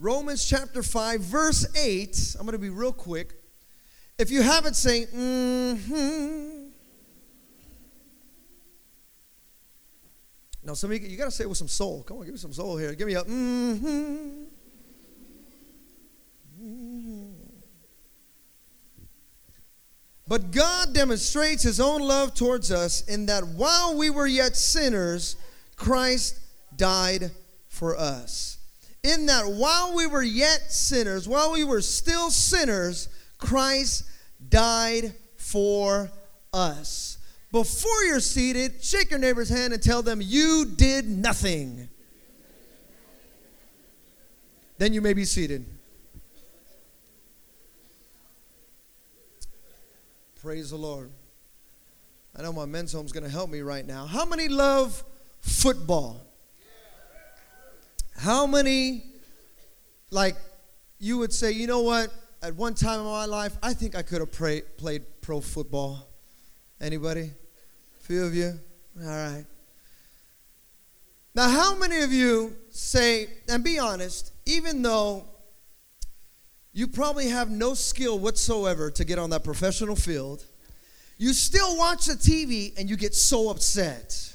Romans chapter 5, verse 8. I'm going to be real quick. If you haven't, say, mm-hmm. Now, some you, you got to say it with some soul. Come on, give me some soul here. Give me a mm-hmm. mm-hmm. But God demonstrates his own love towards us in that while we were yet sinners, Christ died for us in that while we were yet sinners, while we were still sinners, Christ died for us. Before you're seated, shake your neighbor's hand and tell them, You did nothing. Then you may be seated. Praise the Lord. I know my men's home's going to help me right now. How many love football? How many, like, you would say, you know what? At one time in my life, I think I could have pray, played pro football. Anybody? A few of you? All right. Now, how many of you say, and be honest, even though you probably have no skill whatsoever to get on that professional field, you still watch the TV and you get so upset?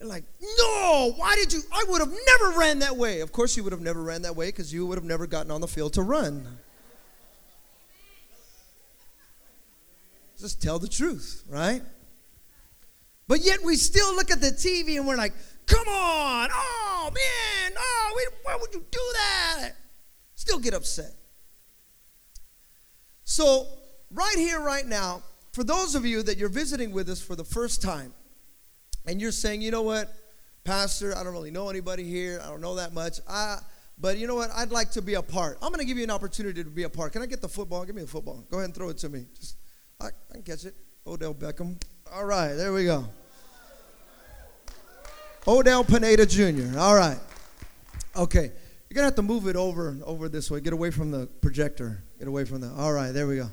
Like, no, why did you? I would have never ran that way. Of course, you would have never ran that way because you would have never gotten on the field to run. Just tell the truth, right? But yet we still look at the TV and we're like, come on, oh man, oh, why would you do that? Still get upset. So, right here, right now, for those of you that you're visiting with us for the first time, and you're saying, you know what, Pastor, I don't really know anybody here. I don't know that much. I, but you know what? I'd like to be a part. I'm going to give you an opportunity to be a part. Can I get the football? Give me the football. Go ahead and throw it to me. Just, I, I can catch it. Odell Beckham. All right, there we go. Odell Pineda Jr. All right. Okay. You're gonna have to move it over over this way. Get away from the projector. Get away from the. All right, there we go.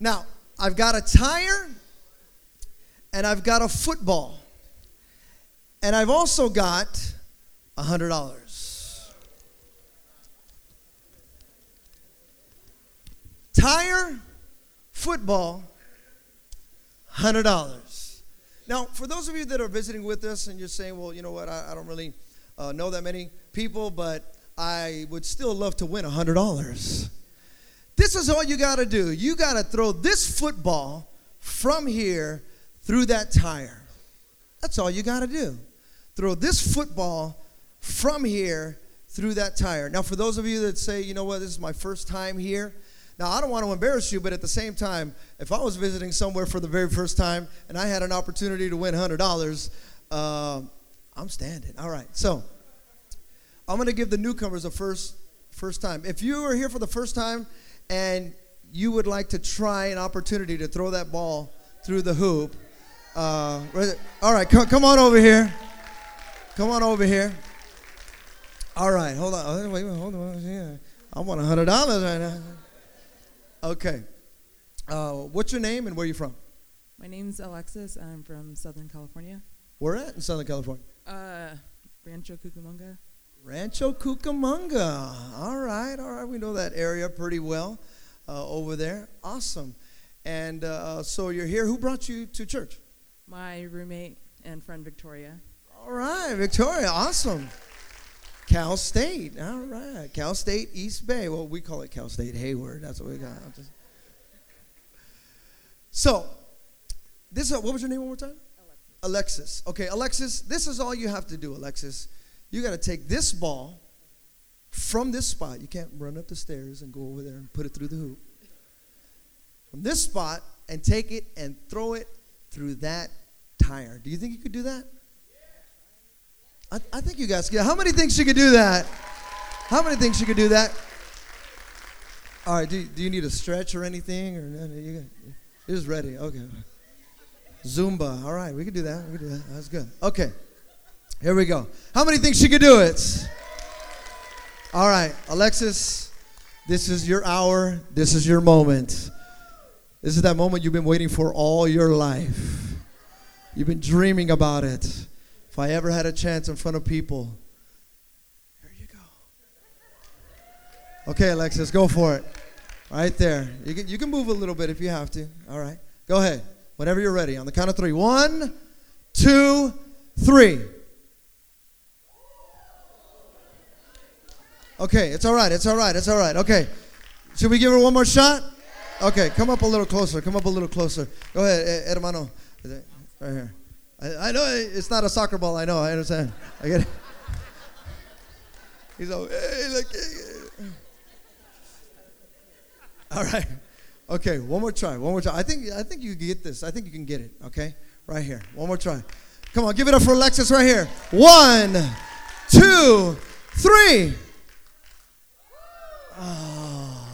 Now I've got a tire, and I've got a football. And I've also got a $100. Tire, football, $100. Now, for those of you that are visiting with us and you're saying, well, you know what, I, I don't really uh, know that many people, but I would still love to win $100. This is all you got to do. You got to throw this football from here through that tire. That's all you got to do throw this football from here through that tire. Now, for those of you that say, you know what, this is my first time here, now I don't want to embarrass you, but at the same time, if I was visiting somewhere for the very first time and I had an opportunity to win $100, uh, I'm standing. All right, so I'm going to give the newcomers a first first time. If you are here for the first time and you would like to try an opportunity to throw that ball through the hoop, uh, all right, come, come on over here. Come on over here. All right, hold on. Wait, hold on. Yeah. I want a hundred dollars right now. Okay. Uh, what's your name and where are you from? My name's Alexis. I'm from Southern California. Where at in Southern California? Uh, Rancho Cucamonga. Rancho Cucamonga. All right, all right. We know that area pretty well uh, over there. Awesome. And uh, so you're here. Who brought you to church? My roommate and friend Victoria. All right, Victoria, awesome. Cal State, all right. Cal State East Bay. Well, we call it Cal State Hayward. That's what we got. So, this is, what was your name one more time? Alexis. Alexis. Okay, Alexis, this is all you have to do, Alexis. You got to take this ball from this spot. You can't run up the stairs and go over there and put it through the hoop. From this spot and take it and throw it through that tire. Do you think you could do that? I, I think you guys get. How many think she could do that? How many think she could do that? All right. Do, do you need a stretch or anything, or you you're just ready? Okay. Zumba. All right, we can do that. We can do that. That's good. Okay. Here we go. How many think she could do it? All right, Alexis. This is your hour. This is your moment. This is that moment you've been waiting for all your life. You've been dreaming about it. If I ever had a chance in front of people, here you go. Okay, Alexis, go for it. Right there. You can, you can move a little bit if you have to. All right. Go ahead. Whenever you're ready. On the count of three. One, two, three. Okay, it's all right. It's all right. It's all right. Okay. Should we give her one more shot? Okay, come up a little closer. Come up a little closer. Go ahead, hermano. Right here. I, I know it's not a soccer ball. I know. I understand. I get it. He's all, hey, look. All right. Okay, one more try. One more try. I think I think you get this. I think you can get it. Okay? Right here. One more try. Come on, give it up for Alexis right here. One, two, three. Oh.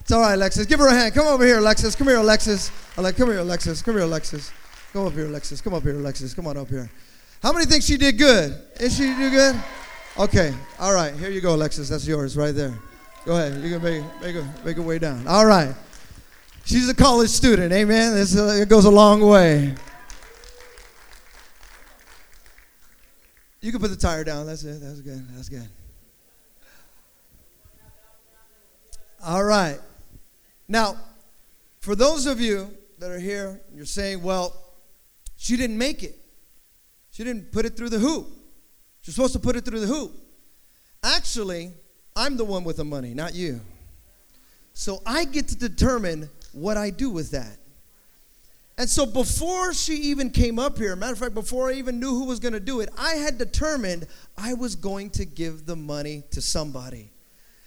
It's all right, Alexis. Give her a hand. Come over here, Alexis. Come here, Alexis. Like, come here, Alexis. Come here, Alexis. Come up here, Alexis. Come up here, Alexis. Come on up here. How many think she did good? Is she do good? Okay. All right. Here you go, Alexis. That's yours right there. Go ahead. You can make make a make a way down. All right. She's a college student. Amen. This, uh, it goes a long way. You can put the tire down. That's it. That's good. That's good. All right. Now, for those of you that are here, you're saying, well, she didn't make it. She didn't put it through the hoop. She's supposed to put it through the hoop. Actually, I'm the one with the money, not you. So I get to determine what I do with that. And so before she even came up here, matter of fact, before I even knew who was going to do it, I had determined I was going to give the money to somebody.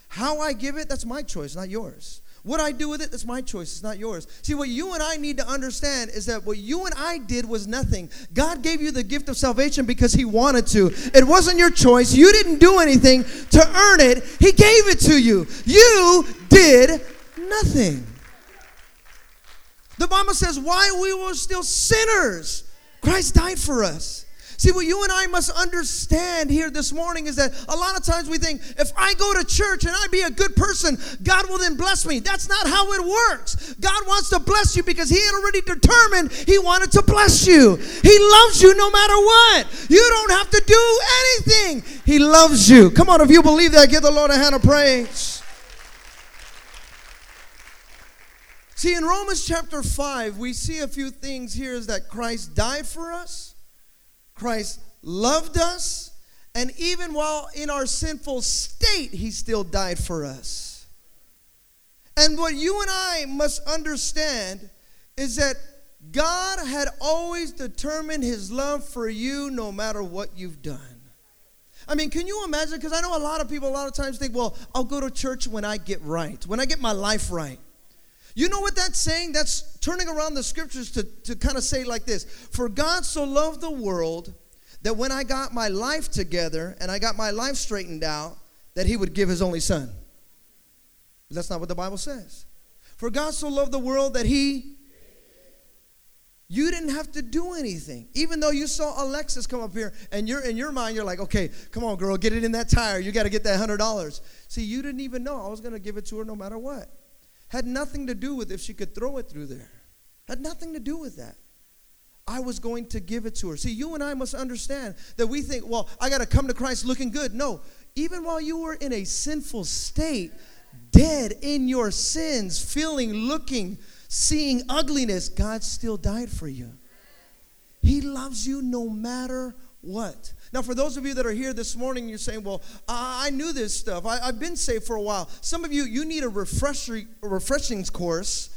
How I give it, that's my choice, not yours. What I do with it, that's my choice. It's not yours. See, what you and I need to understand is that what you and I did was nothing. God gave you the gift of salvation because He wanted to. It wasn't your choice. You didn't do anything to earn it, He gave it to you. You did nothing. The Bible says, while we were still sinners, Christ died for us. See, what you and I must understand here this morning is that a lot of times we think if I go to church and I be a good person, God will then bless me. That's not how it works. God wants to bless you because He had already determined He wanted to bless you. He loves you no matter what. You don't have to do anything. He loves you. Come on, if you believe that, give the Lord a hand of praise. See, in Romans chapter 5, we see a few things here is that Christ died for us Christ loved us, and even while in our sinful state, he still died for us. And what you and I must understand is that God had always determined his love for you no matter what you've done. I mean, can you imagine? Because I know a lot of people a lot of times think, well, I'll go to church when I get right, when I get my life right. You know what that's saying? That's turning around the scriptures to, to kind of say like this For God so loved the world that when I got my life together and I got my life straightened out, that he would give his only son. But that's not what the Bible says. For God so loved the world that he you didn't have to do anything. Even though you saw Alexis come up here and you're in your mind, you're like, okay, come on, girl, get it in that tire. You got to get that hundred dollars. See, you didn't even know I was gonna give it to her no matter what. Had nothing to do with if she could throw it through there. Had nothing to do with that. I was going to give it to her. See, you and I must understand that we think, well, I got to come to Christ looking good. No, even while you were in a sinful state, dead in your sins, feeling, looking, seeing ugliness, God still died for you. He loves you no matter what. Now, for those of you that are here this morning, you're saying, Well, I knew this stuff. I, have been saved for a while. Some of you, you need a, refresher, a refreshings course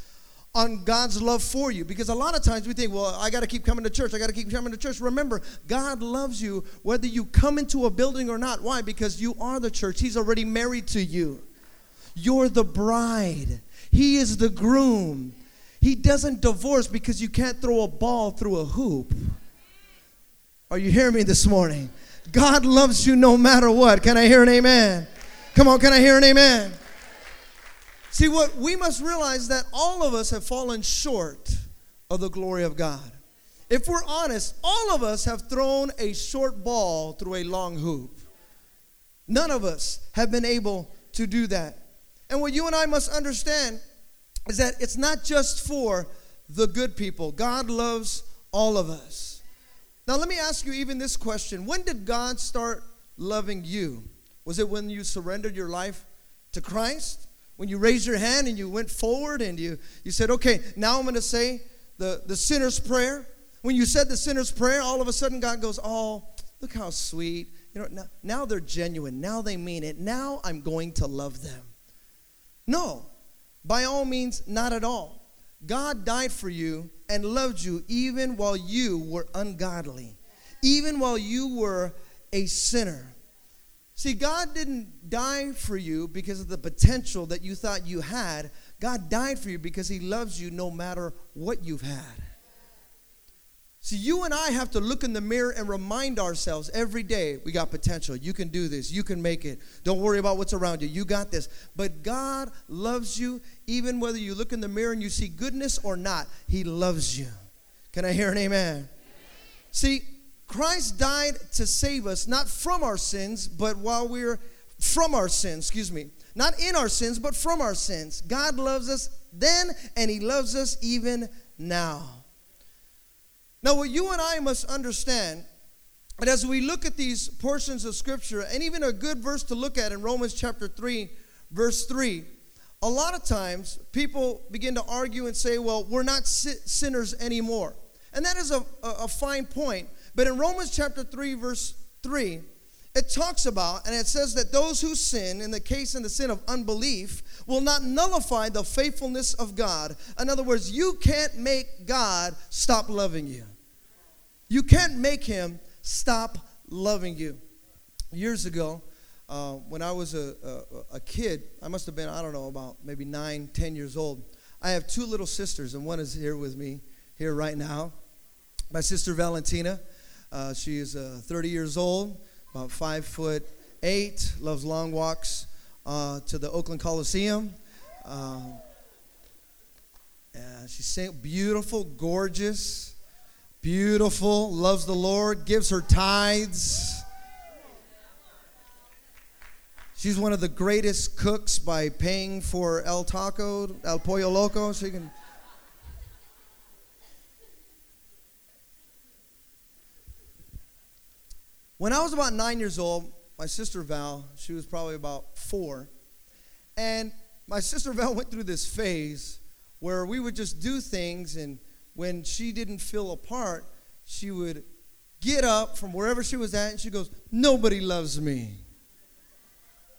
on God's love for you because a lot of times we think, well, I got to keep coming to church. I got to keep coming to church. Remember, God loves you whether you come into a building or not. Why? Because you are the church. He's already married to you. You're the bride. He is the groom. He doesn't divorce because you can't throw a ball through a hoop. Are you hearing me this morning? God loves you no matter what. Can I hear an amen? Come on, can I hear an amen? See, what we must realize that all of us have fallen short of the glory of God. If we're honest, all of us have thrown a short ball through a long hoop. None of us have been able to do that. And what you and I must understand is that it's not just for the good people. God loves all of us. Now, let me ask you even this question When did God start loving you? Was it when you surrendered your life to Christ? When you raised your hand and you went forward and you, you said, okay, now I'm going to say the, the sinner's prayer. When you said the sinner's prayer, all of a sudden God goes, oh, look how sweet. You know, now, now they're genuine. Now they mean it. Now I'm going to love them. No, by all means, not at all. God died for you and loved you even while you were ungodly, even while you were a sinner. See, God didn't die for you because of the potential that you thought you had. God died for you because He loves you no matter what you've had. See, you and I have to look in the mirror and remind ourselves every day we got potential. You can do this. You can make it. Don't worry about what's around you. You got this. But God loves you even whether you look in the mirror and you see goodness or not. He loves you. Can I hear an amen? amen. See, Christ died to save us, not from our sins, but while we're from our sins, excuse me. Not in our sins, but from our sins. God loves us then, and He loves us even now. Now, what you and I must understand, that as we look at these portions of Scripture, and even a good verse to look at in Romans chapter 3, verse 3, a lot of times people begin to argue and say, well, we're not sinners anymore. And that is a, a, a fine point. But in Romans chapter 3, verse 3, it talks about, and it says that those who sin, in the case in the sin of unbelief, will not nullify the faithfulness of God. In other words, you can't make God stop loving you. You can't make him stop loving you. Years ago, uh, when I was a, a, a, kid, I must have been, I don't know, about maybe nine, ten years old. I have two little sisters, and one is here with me here right now. My sister Valentina, uh, she is uh, 30 years old, about five foot eight, loves long walks uh, to the Oakland Coliseum. Um, she's beautiful, gorgeous beautiful, loves the Lord, gives her tithes. She's one of the greatest cooks by paying for El Taco, El Pollo Loco. She can. When I was about nine years old, my sister Val, she was probably about four, and my sister Val went through this phase where we would just do things and when she didn't feel a part, she would get up from wherever she was at and she goes, Nobody loves me.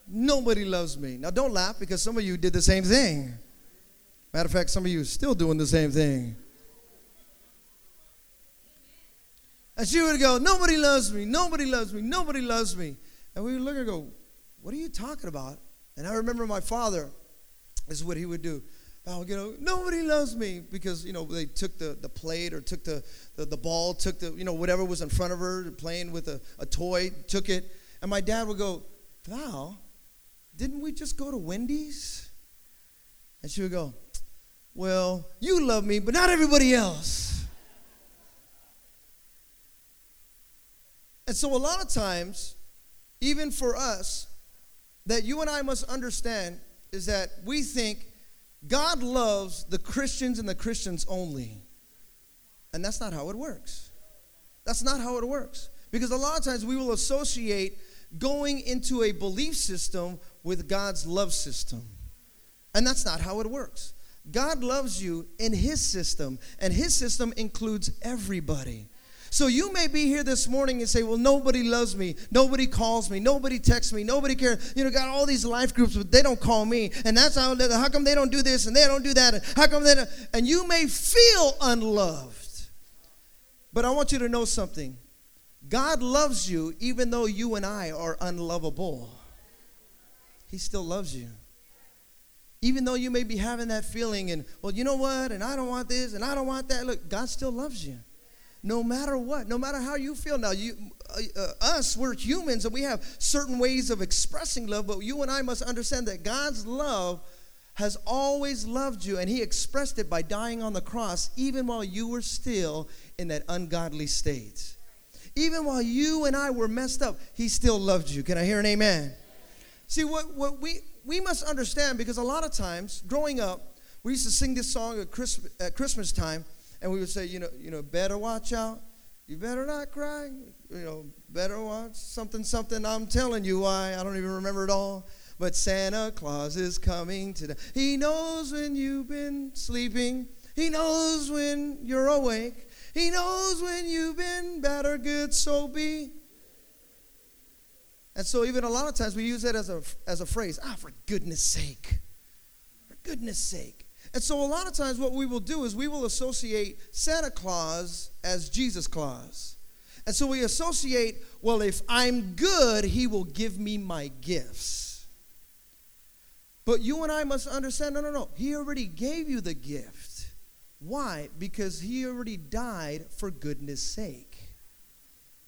Nobody loves me. Now, don't laugh because some of you did the same thing. Matter of fact, some of you are still doing the same thing. And she would go, Nobody loves me, nobody loves me, nobody loves me. And we would look and go, What are you talking about? And I remember my father, is what he would do. Oh, you know, nobody loves me because, you know, they took the, the plate or took the, the, the ball, took the, you know, whatever was in front of her, playing with a, a toy, took it. And my dad would go, Val, didn't we just go to Wendy's? And she would go, Well, you love me, but not everybody else. And so, a lot of times, even for us, that you and I must understand is that we think God loves the Christians and the Christians only. And that's not how it works. That's not how it works. Because a lot of times we will associate going into a belief system with God's love system. And that's not how it works. God loves you in His system, and His system includes everybody. So you may be here this morning and say, Well, nobody loves me. Nobody calls me. Nobody texts me. Nobody cares. You know, got all these life groups, but they don't call me. And that's how, how come they don't do this and they don't do that? And how come they don't? And you may feel unloved. But I want you to know something God loves you even though you and I are unlovable. He still loves you. Even though you may be having that feeling and, well, you know what? And I don't want this and I don't want that. Look, God still loves you no matter what, no matter how you feel. Now, you, uh, uh, us, we're humans and we have certain ways of expressing love, but you and I must understand that God's love has always loved you, and He expressed it by dying on the cross, even while you were still in that ungodly state. Even while you and I were messed up, He still loved you. Can I hear an amen? See, what, what we, we must understand, because a lot of times growing up, we used to sing this song at Christmas, at Christmas time and we would say, you know, you know, better watch out. You better not cry. You know, better watch something, something. I'm telling you why. I don't even remember it all. but Santa Claus is coming today. He knows when you've been sleeping, He knows when you're awake, He knows when you've been bad or good, so be. And so, even a lot of times, we use that as a, as a phrase ah, for goodness sake. For goodness sake. And so, a lot of times, what we will do is we will associate Santa Claus as Jesus Claus. And so, we associate, well, if I'm good, he will give me my gifts. But you and I must understand no, no, no. He already gave you the gift. Why? Because he already died for goodness sake.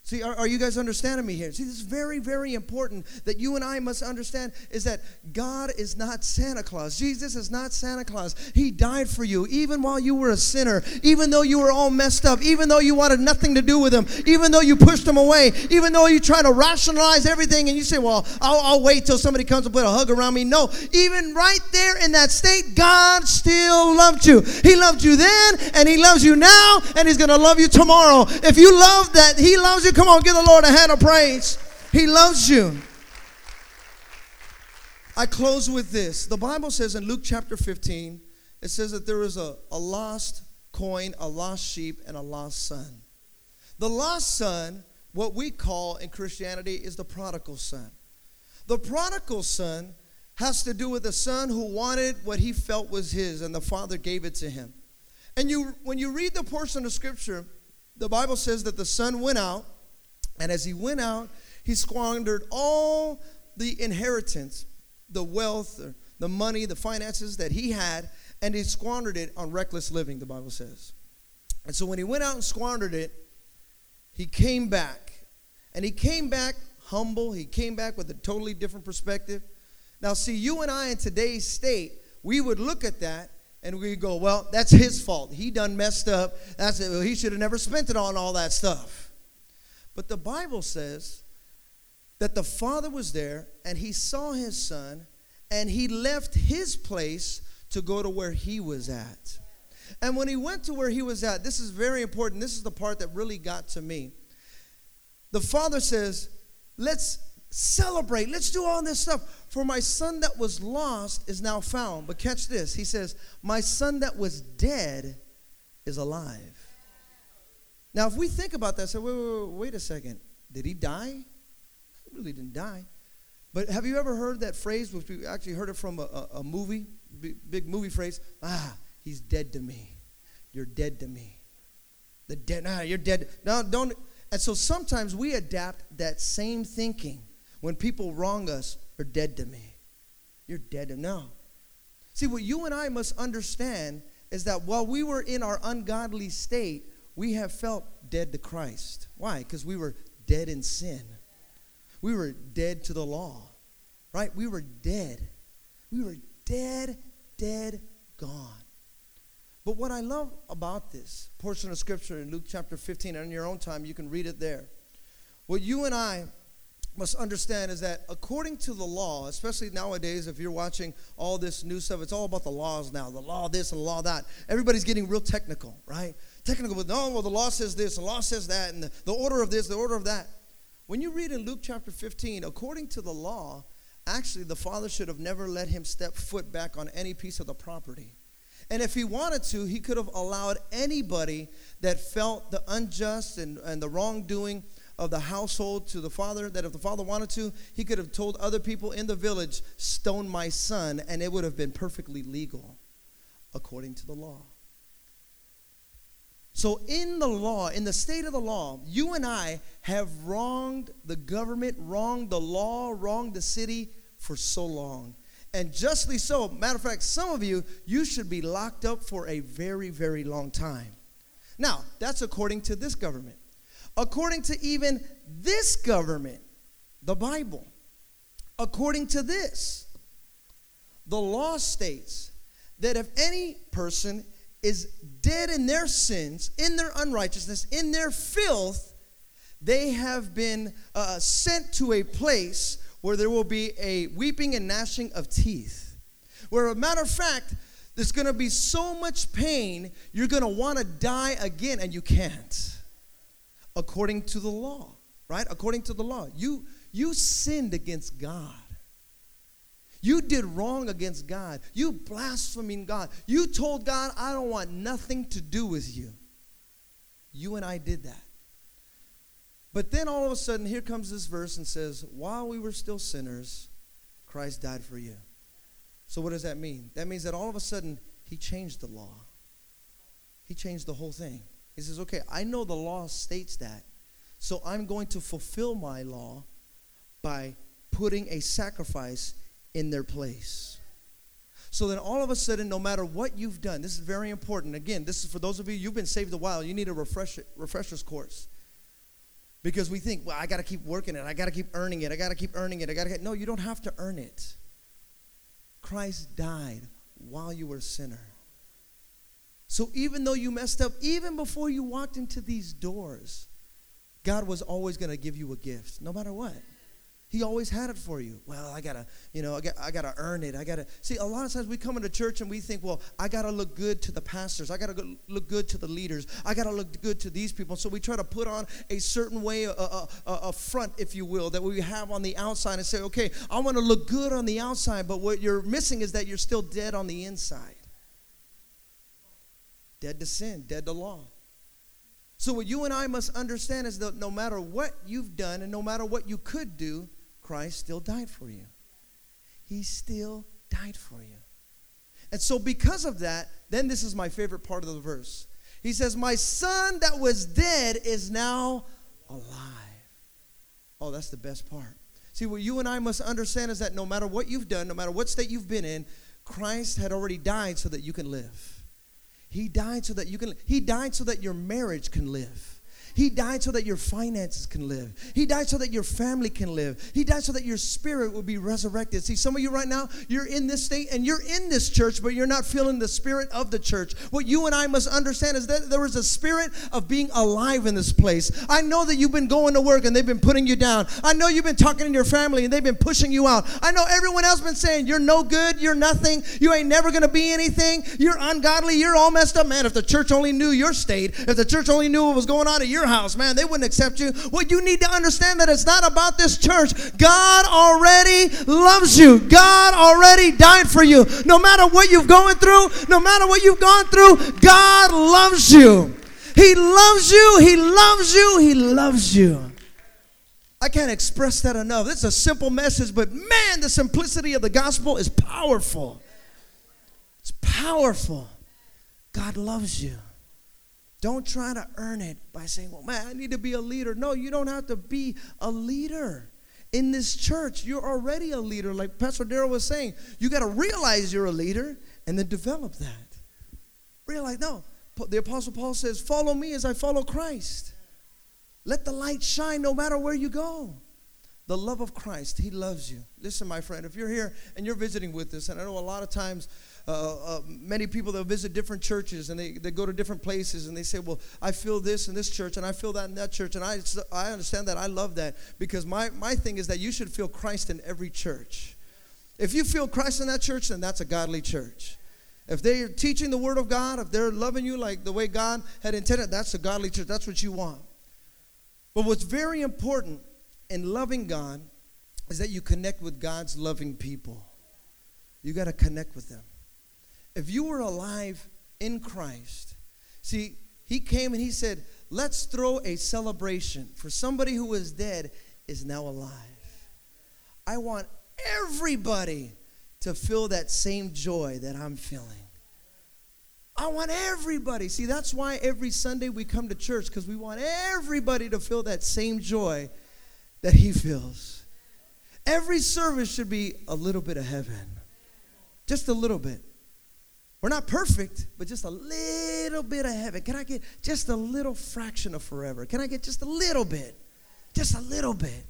See, are, are, you guys understanding me here? See, this is very, very important that you and I must understand is that God is not Santa Claus. Jesus is not Santa Claus. He died for you even while you were a sinner, even though you were all messed up, even though you wanted nothing to do with him, even though you pushed him away, even though you try to rationalize everything and you say, well, I'll, I'll wait till somebody comes and put a hug around me. No, even right there in that state, God still loved you. He loved you then and he loves you now and he's going to love you tomorrow. If you love that he loves you, Come on, give the Lord a hand of praise. He loves you. I close with this. The Bible says in Luke chapter 15, it says that there is a, a lost coin, a lost sheep, and a lost son. The lost son, what we call in Christianity, is the prodigal son. The prodigal son has to do with a son who wanted what he felt was his, and the father gave it to him. And you, when you read the portion of scripture, the Bible says that the son went out and as he went out, he squandered all the inheritance, the wealth, the money, the finances that he had, and he squandered it on reckless living, the Bible says. And so when he went out and squandered it, he came back. And he came back humble. He came back with a totally different perspective. Now, see, you and I in today's state, we would look at that and we go, well, that's his fault. He done messed up. That's it. He should have never spent it on all that stuff. But the Bible says that the father was there and he saw his son and he left his place to go to where he was at. And when he went to where he was at, this is very important. This is the part that really got to me. The father says, Let's celebrate. Let's do all this stuff. For my son that was lost is now found. But catch this. He says, My son that was dead is alive. Now, if we think about that, say, wait, wait, wait, wait a second. Did he die? He really didn't die. But have you ever heard that phrase, which we actually heard it from a, a, movie, big, movie phrase? Ah, he's dead to me. You're dead to me. The dead, ah, you're dead. No, don't. And so sometimes we adapt that same thinking. When people wrong us, they're dead to me. You're dead to me. no. See, what you and I must understand is that while we were in our ungodly state, we have felt dead to Christ. Why? Because we were dead in sin. We were dead to the law, right? We were dead. We were dead, dead, gone. But what I love about this portion of scripture in Luke chapter 15, and in your own time, you can read it there. What you and I must understand is that according to the law, especially nowadays, if you're watching all this new stuff, it's all about the laws now the law this and the law that. Everybody's getting real technical, right? Technical, but no, well, the law says this, the law says that, and the, the order of this, the order of that. When you read in Luke chapter 15, according to the law, actually the father should have never let him step foot back on any piece of the property. And if he wanted to, he could have allowed anybody that felt the unjust and, and the wrongdoing of the household to the father that if the father wanted to, he could have told other people in the village, Stone my son, and it would have been perfectly legal according to the law. So, in the law, in the state of the law, you and I have wronged the government, wronged the law, wronged the city for so long. And justly so. Matter of fact, some of you, you should be locked up for a very, very long time. Now, that's according to this government according to even this government, the Bible. According to this, the law states that if any person is dead in their sins, in their unrighteousness, in their filth, they have been uh, sent to a place where there will be a weeping and gnashing of teeth. Where, a matter of fact, there's gonna be so much pain, you're gonna wanna die again, and you can't according to the law, right? According to the law. You you sinned against God. You did wrong against God. You blaspheming God. You told God, I don't want nothing to do with you. You and I did that. But then all of a sudden, here comes this verse and says, While we were still sinners, Christ died for you. So, what does that mean? That means that all of a sudden, he changed the law. He changed the whole thing. He says, Okay, I know the law states that. So, I'm going to fulfill my law by putting a sacrifice in their place. So then all of a sudden, no matter what you've done, this is very important. Again, this is for those of you, you've been saved a while, you need a refresh, refresher's course. Because we think, well, I got to keep working it. I got to keep earning it. I got to keep earning it. I got to get. No, you don't have to earn it. Christ died while you were a sinner. So even though you messed up, even before you walked into these doors, God was always going to give you a gift, no matter what. He always had it for you. Well, I gotta, you know, I, got, I gotta earn it. I gotta see. A lot of times we come into church and we think, well, I gotta look good to the pastors. I gotta look good to the leaders. I gotta look good to these people. So we try to put on a certain way, a, a, a front, if you will, that we have on the outside, and say, okay, I want to look good on the outside, but what you're missing is that you're still dead on the inside. Dead to sin, dead to law. So what you and I must understand is that no matter what you've done and no matter what you could do Christ still died for you. He still died for you. And so, because of that, then this is my favorite part of the verse. He says, My son that was dead is now alive. Oh, that's the best part. See, what you and I must understand is that no matter what you've done, no matter what state you've been in, Christ had already died so that you can live. He died so that you can He died so that your marriage can live. He died so that your finances can live. He died so that your family can live. He died so that your spirit will be resurrected. See, some of you right now, you're in this state and you're in this church, but you're not feeling the spirit of the church. What you and I must understand is that there is a spirit of being alive in this place. I know that you've been going to work and they've been putting you down. I know you've been talking to your family and they've been pushing you out. I know everyone else been saying you're no good, you're nothing, you ain't never gonna be anything, you're ungodly, you're all messed up. Man, if the church only knew your state, if the church only knew what was going on at your house, man, they wouldn't accept you. Well, you need to understand that it's not about this church. God already loves you. God already died for you. No matter what you've going through, no matter what you've gone through, God loves you. He loves you. He loves you. He loves you. I can't express that enough. It's a simple message, but man, the simplicity of the gospel is powerful. It's powerful. God loves you. Don't try to earn it by saying, well, man, I need to be a leader. No, you don't have to be a leader. In this church, you're already a leader. Like Pastor Darrell was saying, you got to realize you're a leader and then develop that. Realize, no, the Apostle Paul says, follow me as I follow Christ. Let the light shine no matter where you go. The love of Christ, He loves you. Listen, my friend, if you're here and you're visiting with us, and I know a lot of times uh, uh, many people that visit different churches and they, they go to different places and they say, Well, I feel this in this church and I feel that in that church. And I, I understand that. I love that because my, my thing is that you should feel Christ in every church. If you feel Christ in that church, then that's a godly church. If they're teaching the Word of God, if they're loving you like the way God had intended, that's a godly church. That's what you want. But what's very important in loving God is that you connect with God's loving people. You got to connect with them if you were alive in Christ, see, he came and he said, Let's throw a celebration for somebody who was dead is now alive. I want everybody to feel that same joy that I'm feeling. I want everybody. See, that's why every Sunday we come to church because we want everybody to feel that same joy that he feels. Every service should be a little bit of heaven, just a little bit. We're not perfect, but just a little bit of heaven. Can I get just a little fraction of forever? Can I get just a little bit? Just a little bit.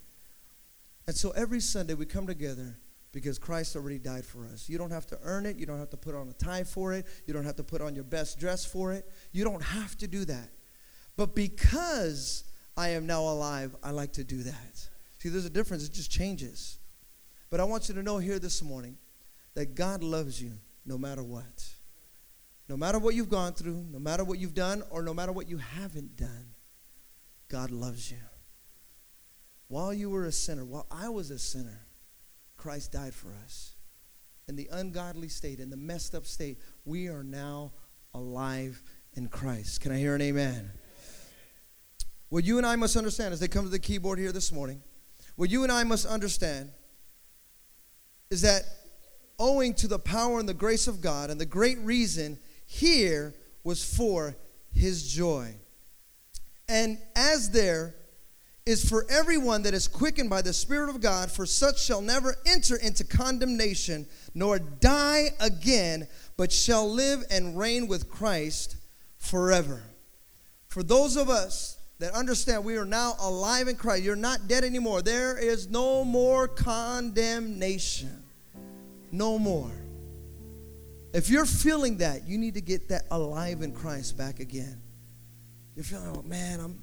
And so every Sunday we come together because Christ already died for us. You don't have to earn it. You don't have to put on a tie for it. You don't have to put on your best dress for it. You don't have to do that. But because I am now alive, I like to do that. See, there's a difference. It just changes. But I want you to know here this morning that God loves you no matter what. No matter what you've gone through, no matter what you've done, or no matter what you haven't done, God loves you. While you were a sinner, while I was a sinner, Christ died for us. in the ungodly state, in the messed up state, we are now alive in Christ. Can I hear an amen? What you and I must understand as they come to the keyboard here this morning, what you and I must understand is that owing to the power and the grace of God, and the great reason here was for his joy. And as there is for everyone that is quickened by the Spirit of God, for such shall never enter into condemnation, nor die again, but shall live and reign with Christ forever. For those of us that understand we are now alive in Christ, you're not dead anymore. There is no more condemnation. No more. If you're feeling that, you need to get that alive in Christ back again. You're feeling, oh man, I'm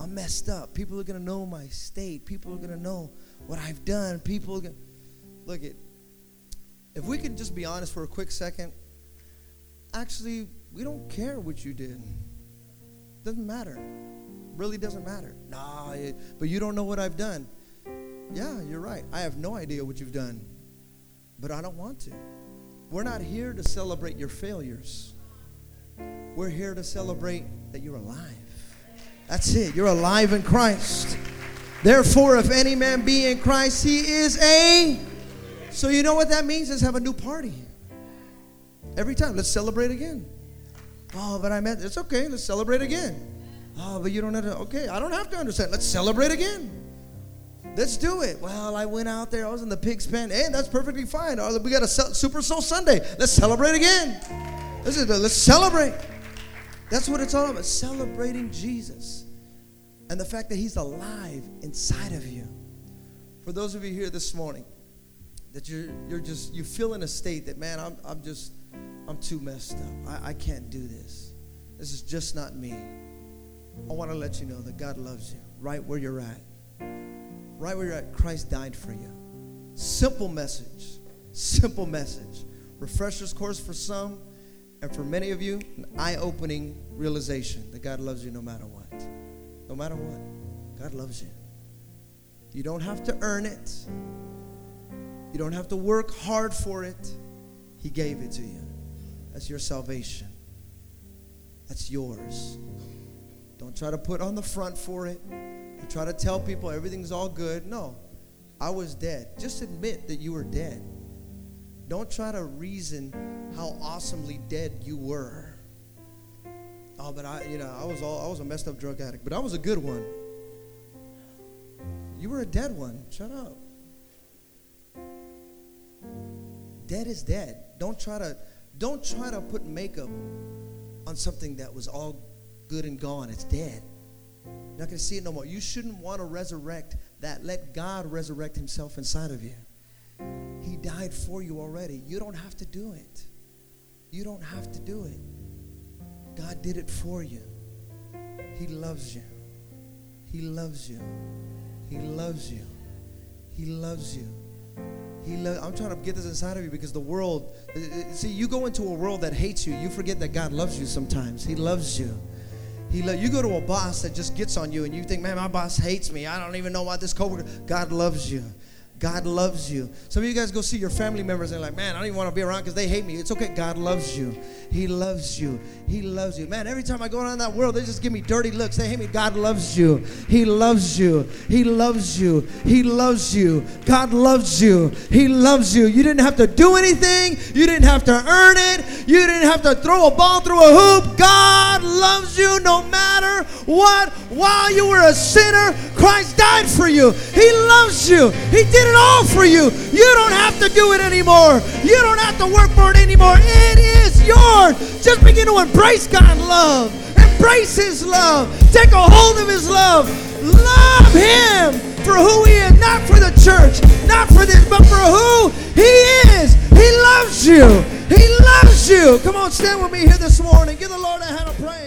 I'm messed up. People are gonna know my state. People are gonna know what I've done. People gonna look at if we can just be honest for a quick second, actually we don't care what you did. Doesn't matter. Really doesn't matter. Nah, but you don't know what I've done. Yeah, you're right. I have no idea what you've done. But I don't want to. We're not here to celebrate your failures. We're here to celebrate that you're alive. That's it. You're alive in Christ. Therefore, if any man be in Christ, he is a. So, you know what that means? Is have a new party. Every time. Let's celebrate again. Oh, but I meant, it's okay. Let's celebrate again. Oh, but you don't have to. Okay, I don't have to understand. Let's celebrate again. Let's do it. Well, I went out there. I was in the pig's pen. Hey, that's perfectly fine. We got a Super Soul Sunday. Let's celebrate again. Let's, let's celebrate. That's what it's all about celebrating Jesus and the fact that He's alive inside of you. For those of you here this morning, that you're, you're just, you feel in a state that, man, I'm, I'm just, I'm too messed up. I, I can't do this. This is just not me. I want to let you know that God loves you right where you're at. Right where you're at, Christ died for you. Simple message. Simple message. Refresher's course for some and for many of you, an eye opening realization that God loves you no matter what. No matter what, God loves you. You don't have to earn it, you don't have to work hard for it. He gave it to you. That's your salvation. That's yours. Don't try to put on the front for it. Don't try to tell people everything's all good. No, I was dead. Just admit that you were dead. Don't try to reason how awesomely dead you were. Oh, but I, you know, I was all I was a messed up drug addict, but I was a good one. You were a dead one. Shut up. Dead is dead. Don't try to don't try to put makeup on something that was all good and gone. It's dead. You're not going to see it no more. You shouldn't want to resurrect that. Let God resurrect himself inside of you. He died for you already. You don't have to do it. You don't have to do it. God did it for you. He loves you. He loves you. He loves you. He loves you. He lo- I'm trying to get this inside of you because the world, uh, uh, see, you go into a world that hates you, you forget that God loves you sometimes. He loves you. He lo- you go to a boss that just gets on you and you think, man, my boss hates me. I don't even know why this coworker. God loves you. God loves you. Some of you guys go see your family members and they're like, man, I don't even want to be around because they hate me. It's okay. God loves you. He loves you. He loves you. Man, every time I go around that world, they just give me dirty looks. They hate me. God loves you. He loves you. He loves you. He loves you. God loves you. He loves you. You didn't have to do anything. You didn't have to earn it. You didn't have to throw a ball through a hoop. God loves you no matter what. While you were a sinner, Christ died for you. He loves you. He did it all for you. You don't have to do it anymore. You don't have to work for it anymore. It is yours. Just begin to embrace God's love. Embrace His love. Take a hold of His love. Love Him for who He is, not for the church, not for this, but for who He is. He loves you. He loves you. Come on, stand with me here this morning. Give the Lord a hand of praise.